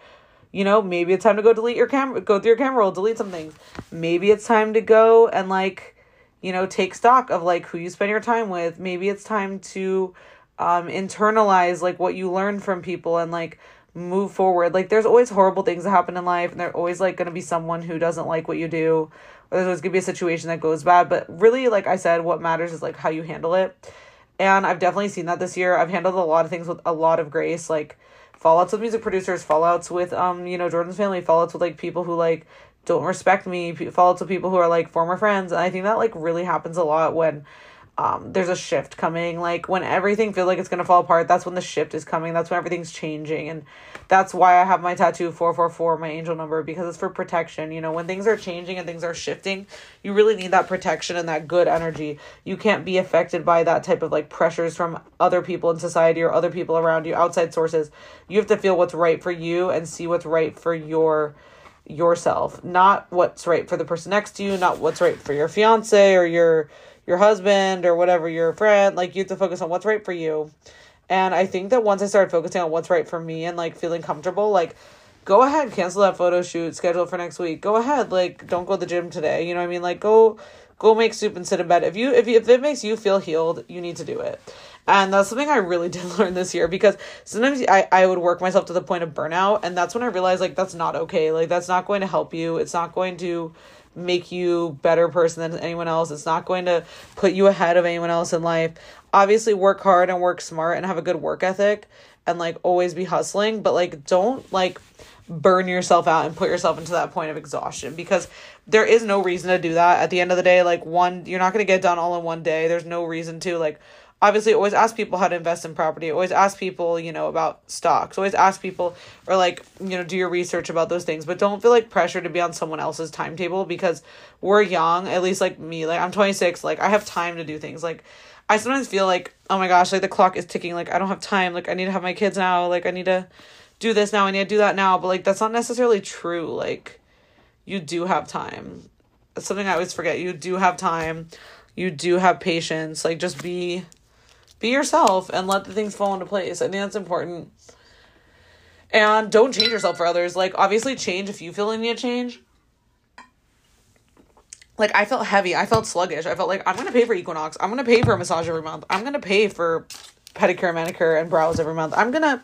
you know, maybe it's time to go delete your camera, go through your camera roll, delete some things. Maybe it's time to go and like, you know, take stock of like who you spend your time with. Maybe it's time to um internalize like what you learn from people and like move forward. Like there's always horrible things that happen in life and there's always like going to be someone who doesn't like what you do or there's always going to be a situation that goes bad, but really like I said what matters is like how you handle it. And I've definitely seen that this year. I've handled a lot of things with a lot of grace like fallouts with music producers, fallouts with um, you know, Jordan's family, fallouts with like people who like don't respect me, fallouts with people who are like former friends. And I think that like really happens a lot when um, there's a shift coming. Like when everything feels like it's gonna fall apart, that's when the shift is coming. That's when everything's changing, and that's why I have my tattoo four four four, my angel number, because it's for protection. You know, when things are changing and things are shifting, you really need that protection and that good energy. You can't be affected by that type of like pressures from other people in society or other people around you, outside sources. You have to feel what's right for you and see what's right for your yourself, not what's right for the person next to you, not what's right for your fiance or your your husband or whatever your friend like you have to focus on what's right for you. And i think that once i started focusing on what's right for me and like feeling comfortable like go ahead cancel that photo shoot schedule for next week. Go ahead like don't go to the gym today. You know what i mean? Like go go make soup and sit in bed. If you if, you, if it makes you feel healed you need to do it. And that's something i really did learn this year because sometimes I, I would work myself to the point of burnout. And that's when i realized like that's not okay. Like that's not going to help you. It's not going to make you better person than anyone else. It's not going to put you ahead of anyone else in life. Obviously work hard and work smart and have a good work ethic and like always be hustling, but like don't like burn yourself out and put yourself into that point of exhaustion because there is no reason to do that. At the end of the day, like one you're not going to get done all in one day. There's no reason to like obviously always ask people how to invest in property always ask people you know about stocks always ask people or like you know do your research about those things but don't feel like pressure to be on someone else's timetable because we're young at least like me like i'm 26 like i have time to do things like i sometimes feel like oh my gosh like the clock is ticking like i don't have time like i need to have my kids now like i need to do this now i need to do that now but like that's not necessarily true like you do have time. That's something i always forget you do have time you do have patience like just be be yourself and let the things fall into place. I think that's important. And don't change yourself for others. Like, obviously, change if you feel you need to change. Like, I felt heavy. I felt sluggish. I felt like I'm going to pay for Equinox. I'm going to pay for a massage every month. I'm going to pay for pedicure, manicure, and brows every month. I'm going to,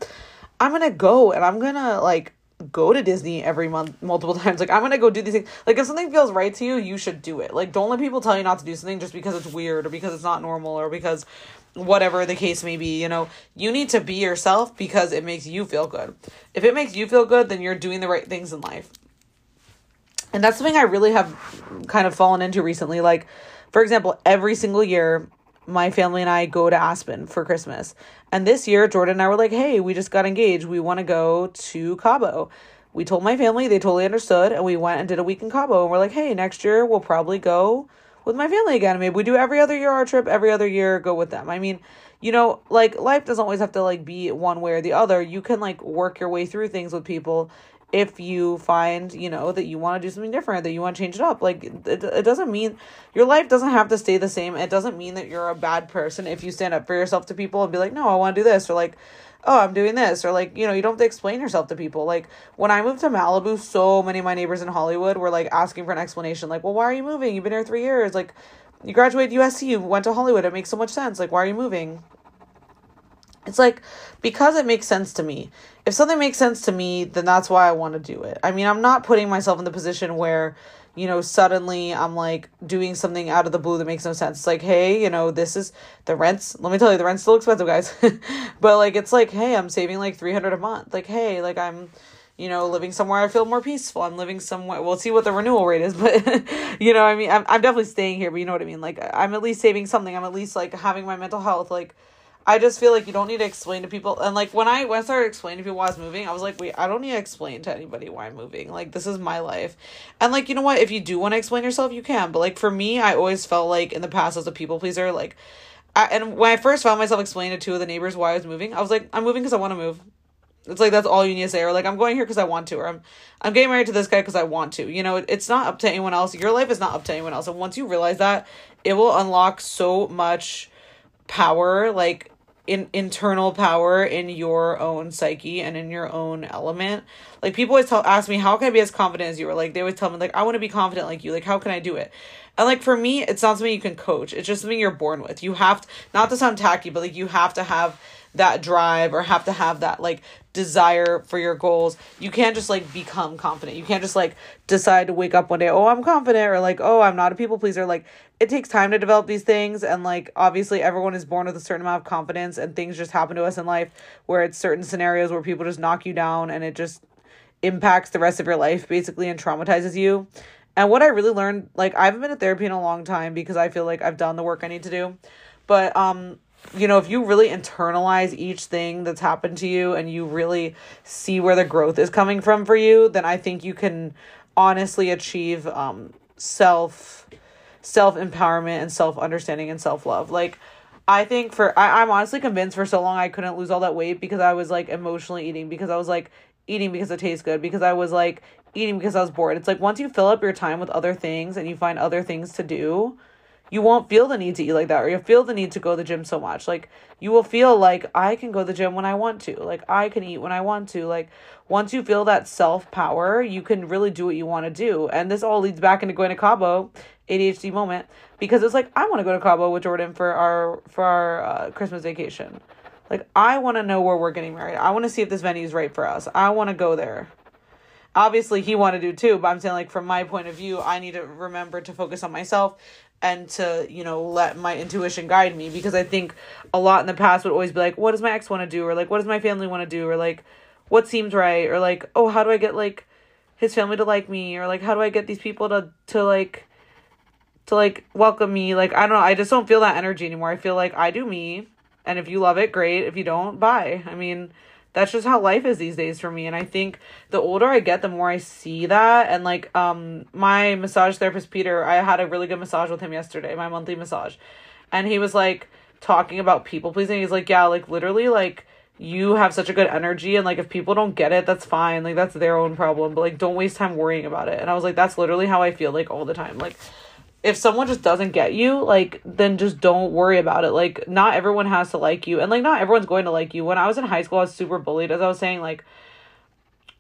I'm to go and I'm to, like, go to Disney every month multiple times. Like I'm gonna go do these things. Like if something feels right to you, you should do it. Like don't let people tell you not to do something just because it's weird or because it's not normal or because whatever the case may be, you know, you need to be yourself because it makes you feel good. If it makes you feel good, then you're doing the right things in life. And that's something I really have kind of fallen into recently. Like, for example, every single year, my family and I go to Aspen for Christmas. And this year, Jordan and I were like, hey, we just got engaged. We want to go to Cabo. We told my family, they totally understood, and we went and did a week in Cabo. And we're like, hey, next year we'll probably go with my family again. Maybe we do every other year our trip, every other year go with them. I mean, you know, like life doesn't always have to like be one way or the other. You can like work your way through things with people if you find, you know, that you want to do something different, that you want to change it up. Like it, it doesn't mean your life doesn't have to stay the same. It doesn't mean that you're a bad person if you stand up for yourself to people and be like, "No, I want to do this," or like, oh, I'm doing this, or like, you know, you don't have to explain yourself to people. Like when I moved to Malibu, so many of my neighbors in Hollywood were like asking for an explanation, like, well, why are you moving? You've been here three years. Like, you graduated USC, you went to Hollywood. It makes so much sense. Like, why are you moving? It's like because it makes sense to me. If something makes sense to me, then that's why I want to do it. I mean, I'm not putting myself in the position where you know, suddenly I'm like doing something out of the blue that makes no sense. It's like, hey, you know, this is the rent's, let me tell you, the rent's still expensive, guys. but like, it's like, hey, I'm saving like 300 a month. Like, hey, like I'm, you know, living somewhere I feel more peaceful. I'm living somewhere, we'll see what the renewal rate is, but you know, I mean, I'm, I'm definitely staying here, but you know what I mean? Like, I'm at least saving something. I'm at least like having my mental health, like, I just feel like you don't need to explain to people. And like when I when I started explaining to people why I was moving, I was like, wait, I don't need to explain to anybody why I'm moving. Like this is my life. And like you know what, if you do want to explain yourself, you can. But like for me, I always felt like in the past as a people pleaser, like, I, and when I first found myself explaining to two of the neighbors why I was moving, I was like, I'm moving because I want to move. It's like that's all you need to say, or like I'm going here because I want to, or I'm I'm getting married to this guy because I want to. You know, it, it's not up to anyone else. Your life is not up to anyone else. And once you realize that, it will unlock so much power. Like in internal power in your own psyche and in your own element. Like people always tell ask me, how can I be as confident as you? Or like they always tell me like I want to be confident like you. Like how can I do it? And like for me, it's not something you can coach. It's just something you're born with. You have to not to sound tacky, but like you have to have that drive or have to have that like desire for your goals. You can't just like become confident. You can't just like decide to wake up one day, oh, I'm confident, or like, oh, I'm not a people pleaser. Like, it takes time to develop these things. And like, obviously, everyone is born with a certain amount of confidence, and things just happen to us in life where it's certain scenarios where people just knock you down and it just impacts the rest of your life basically and traumatizes you. And what I really learned, like, I haven't been in therapy in a long time because I feel like I've done the work I need to do. But um you know, if you really internalize each thing that's happened to you and you really see where the growth is coming from for you, then I think you can honestly achieve um self self empowerment and self understanding and self love. Like I think for I, I'm honestly convinced for so long I couldn't lose all that weight because I was like emotionally eating because I was like eating because it tastes good because I was like eating because I was bored. It's like once you fill up your time with other things and you find other things to do, you won't feel the need to eat like that or you'll feel the need to go to the gym so much. Like you will feel like i can go to the gym when i want to. Like i can eat when i want to. Like once you feel that self power you can really do what you want to do. And this all leads back into going to cabo adhd moment because it's like i want to go to cabo with jordan for our for our uh, christmas vacation. Like i want to know where we're getting married. I want to see if this venue is right for us. I want to go there. Obviously he wanted to do too but i'm saying like from my point of view i need to remember to focus on myself and to you know let my intuition guide me because i think a lot in the past would always be like what does my ex want to do? or like what does my family want to do? or like what seems right? or like oh how do i get like his family to like me? or like how do i get these people to to like to like welcome me. Like i don't know. I just don't feel that energy anymore. I feel like i do me. And if you love it great. If you don't bye. I mean that's just how life is these days for me. And i think the older i get the more i see that. And like um my massage therapist peter i had a really good massage with him yesterday my monthly massage. And he was like talking about people pleasing. He's like yeah like literally like you have such a good energy. And like if people don't get it that's fine. Like that's their own problem. But like don't waste time worrying about it. And i was like that's literally how i feel like all the time. Like if someone just doesn't get you, like then just don't worry about it. Like not everyone has to like you and like not everyone's going to like you. When I was in high school, I was super bullied as I was saying like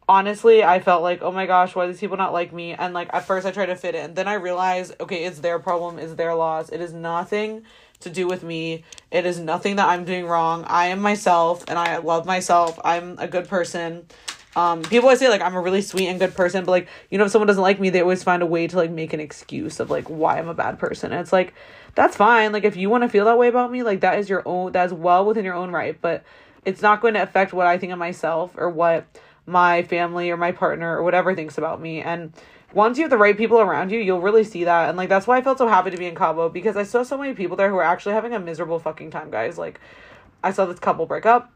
honestly, I felt like, "Oh my gosh, why do these people not like me?" And like at first I tried to fit in. Then I realized, okay, it's their problem, it's their loss. It is nothing to do with me. It is nothing that I'm doing wrong. I am myself and I love myself. I'm a good person. Um, people always say like I'm a really sweet and good person, but like you know if someone doesn't like me, they always find a way to like make an excuse of like why I'm a bad person. And it's like that's fine. Like if you want to feel that way about me, like that is your own that's well within your own right, but it's not going to affect what I think of myself or what my family or my partner or whatever thinks about me. And once you have the right people around you, you'll really see that. And like that's why I felt so happy to be in Cabo because I saw so many people there who were actually having a miserable fucking time, guys. Like I saw this couple break up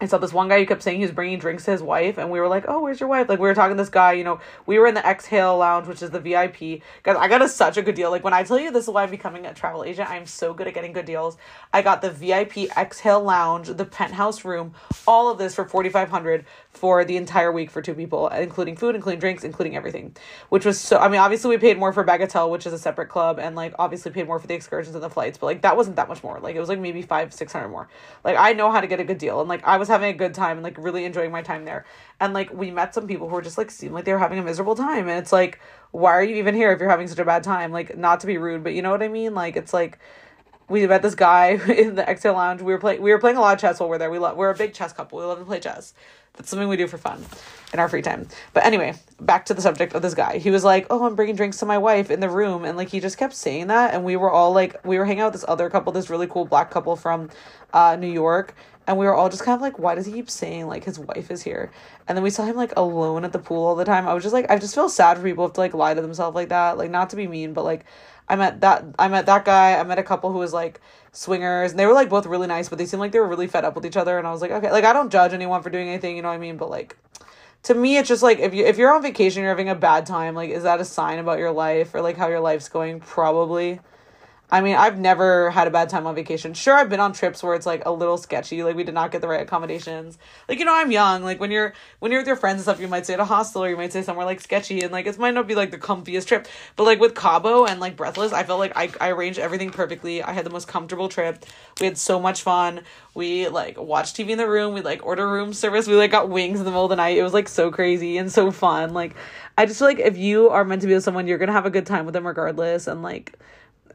I saw this one guy who kept saying he was bringing drinks to his wife, and we were like, "Oh, where's your wife?" Like we were talking to this guy, you know, we were in the Exhale Lounge, which is the VIP. Guys, I got a such a good deal. Like when I tell you this is why I'm becoming a travel agent, I'm so good at getting good deals. I got the VIP Exhale Lounge, the penthouse room, all of this for forty five hundred for the entire week for two people, including food, including drinks, including everything. Which was so. I mean, obviously we paid more for Bagatelle, which is a separate club, and like obviously paid more for the excursions and the flights, but like that wasn't that much more. Like it was like maybe five, six hundred more. Like I know how to get a good deal, and like I was having a good time and like really enjoying my time there. And like we met some people who were just like seemed like they were having a miserable time. And it's like, why are you even here if you're having such a bad time? Like not to be rude, but you know what I mean? Like it's like we met this guy in the exhale lounge. We were playing we were playing a lot of chess while we're there. We love we're a big chess couple. We love to play chess. That's something we do for fun in our free time. But anyway, back to the subject of this guy. He was like, "Oh, I'm bringing drinks to my wife in the room," and like he just kept saying that, and we were all like, we were hanging out with this other couple, this really cool black couple from uh, New York, and we were all just kind of like, why does he keep saying like his wife is here? And then we saw him like alone at the pool all the time. I was just like, I just feel sad for people have to like lie to themselves like that. Like not to be mean, but like I met that I met that guy. I met a couple who was like swingers, and they were like both really nice, but they seemed like they were really fed up with each other. And I was like, okay, like I don't judge anyone for doing anything, you know what I mean? But like to me it's just like if you if you're on vacation you're having a bad time like is that a sign about your life or like how your life's going probably I mean, I've never had a bad time on vacation. Sure, I've been on trips where it's like a little sketchy, like we did not get the right accommodations. Like, you know, I'm young. Like when you're when you're with your friends and stuff, you might stay at a hostel or you might stay somewhere like sketchy and like it might not be like the comfiest trip. But like with Cabo and like Breathless, I felt like I I arranged everything perfectly. I had the most comfortable trip. We had so much fun. We like watched TV in the room. We like order room service. We like got wings in the middle of the night. It was like so crazy and so fun. Like I just feel like if you are meant to be with someone, you're gonna have a good time with them regardless. And like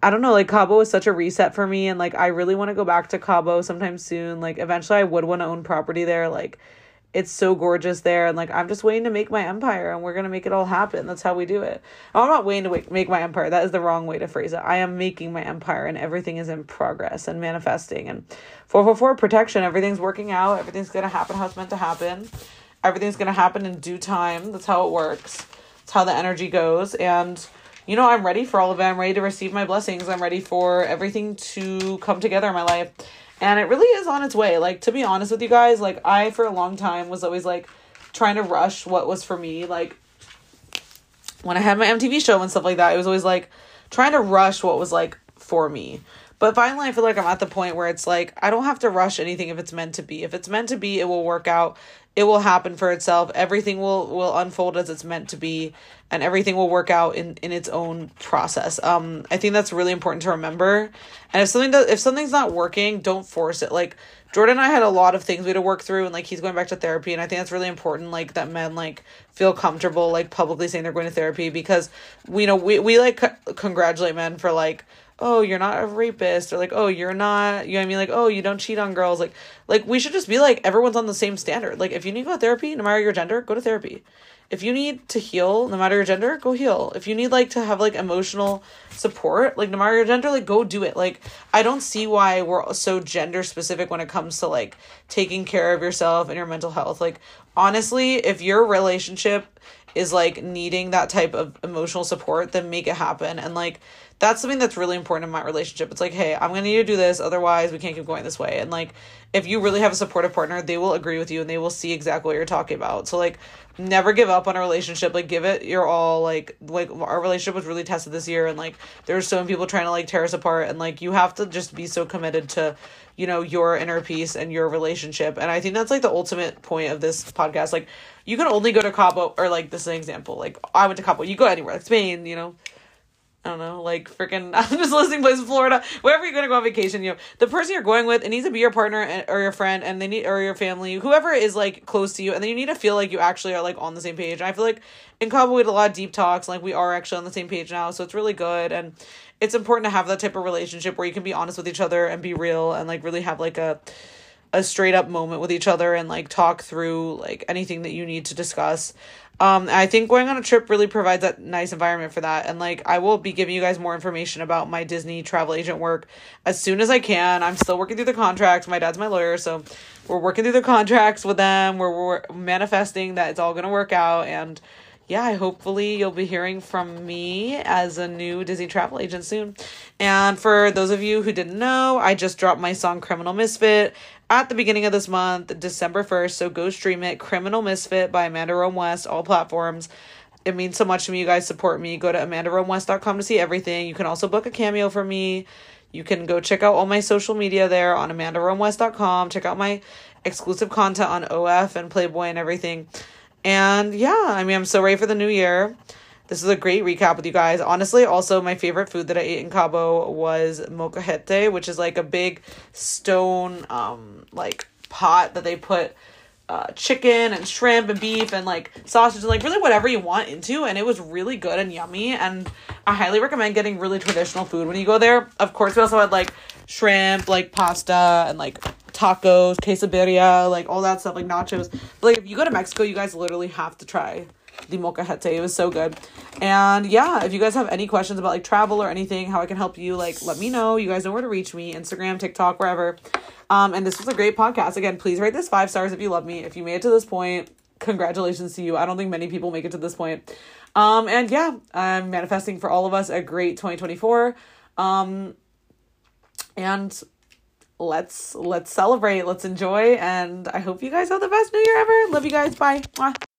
I don't know, like Cabo was such a reset for me and like I really want to go back to Cabo sometime soon. Like eventually I would want to own property there. Like it's so gorgeous there and like i'm just waiting to make my empire and we're gonna make it all happen. That's how we do it. I'm not waiting to make my empire. That is the wrong way to phrase it. I am making my empire and everything is in progress and manifesting and 444 protection. Everything's working out. Everything's gonna happen how it's meant to happen. Everything's gonna happen in due time. That's how it works. It's how the energy goes and you know i'm ready for all of it. I'm ready to receive my blessings. I'm ready for everything to come together in my life. And it really is on its way. Like to be honest with you guys like i for a long time was always like trying to rush what was for me. Like when i had my mtv show and stuff like that it was always like trying to rush what was like for me. But finally i feel like i'm at the point where it's like i don't have to rush anything if it's meant to be. If it's meant to be it will work out it will happen for itself. Everything will will unfold as it's meant to be and everything will work out in in its own process. Um i think that's really important to remember. And if something does if something's not working don't force it. Like jordan and i had a lot of things we had to work through and like he's going back to therapy and i think that's really important like that men like feel comfortable like publicly saying they're going to therapy because we you know we, we like c- congratulate men for like oh you're not a rapist or like oh you're not you know what i mean? Like oh you don't cheat on girls. Like like we should just be like everyone's on the same standard. Like if you need to go to therapy no matter your gender go to therapy. If you need to heal no matter your gender go heal. If you need like to have like emotional support like no matter your gender like go do it. Like i don't see why we're so gender specific when it comes to like taking care of yourself and your mental health. Like honestly if your relationship is like needing that type of emotional support then make it happen. And like that's something that's really important in my relationship. It's like, hey, I'm gonna need to do this, otherwise we can't keep going this way. And like, if you really have a supportive partner, they will agree with you and they will see exactly what you're talking about. So like, never give up on a relationship. Like, give it your all. Like, like our relationship was really tested this year, and like, there's so many people trying to like tear us apart, and like, you have to just be so committed to you know your inner peace and your relationship and i think that's like the ultimate point of this podcast like you can only go to cabo or like this is an example like i went to cabo you go anywhere like spain you know I don't know, like freaking. I'm just listening places, in Florida, wherever you're gonna go on vacation. You know, the person you're going with, it needs to be your partner or your friend, and they need or your family, whoever is like close to you, and then you need to feel like you actually are like on the same page. And I feel like in Cabo we had a lot of deep talks, like we are actually on the same page now, so it's really good, and it's important to have that type of relationship where you can be honest with each other and be real, and like really have like a a straight up moment with each other and like talk through like anything that you need to discuss. Um, I think going on a trip really provides that nice environment for that. And like, I will be giving you guys more information about my Disney travel agent work as soon as I can. I'm still working through the contracts. My dad's my lawyer, so we're working through the contracts with them. We're, we're manifesting that it's all gonna work out and yeah, hopefully you'll be hearing from me as a new Disney travel agent soon. And for those of you who didn't know, I just dropped my song Criminal Misfit at the beginning of this month, December 1st. So go stream it. Criminal Misfit by Amanda Rome West, all platforms. It means so much to me. You guys support me. Go to amandaromewest.com to see everything. You can also book a cameo for me. You can go check out all my social media there on amandaromewest.com. Check out my exclusive content on OF and Playboy and everything. And yeah, I mean, I'm so ready for the new year. This is a great recap with you guys. Honestly, also my favorite food that I ate in Cabo was molcajete, which is like a big stone um like pot that they put uh, chicken and shrimp and beef and like sausage and like really whatever you want into and it was really good and yummy and I highly recommend getting really traditional food when you go there. Of course, we also had like shrimp, like pasta and like tacos, quesadilla, like all that stuff, like nachos. But like if you go to Mexico, you guys literally have to try the molcajete. It was so good. And yeah, if you guys have any questions about like travel or anything, how I can help you, like let me know. You guys know where to reach me, Instagram, TikTok, wherever. Um, and this was a great podcast. Again, please rate this five stars if you love me. If you made it to this point, congratulations to you. I don't think many people make it to this point. Um, and yeah, I'm manifesting for all of us a great 2024. Um, and let's let's celebrate let's enjoy and i hope you guys have the best new year ever. Love you guys. Bye. Mwah.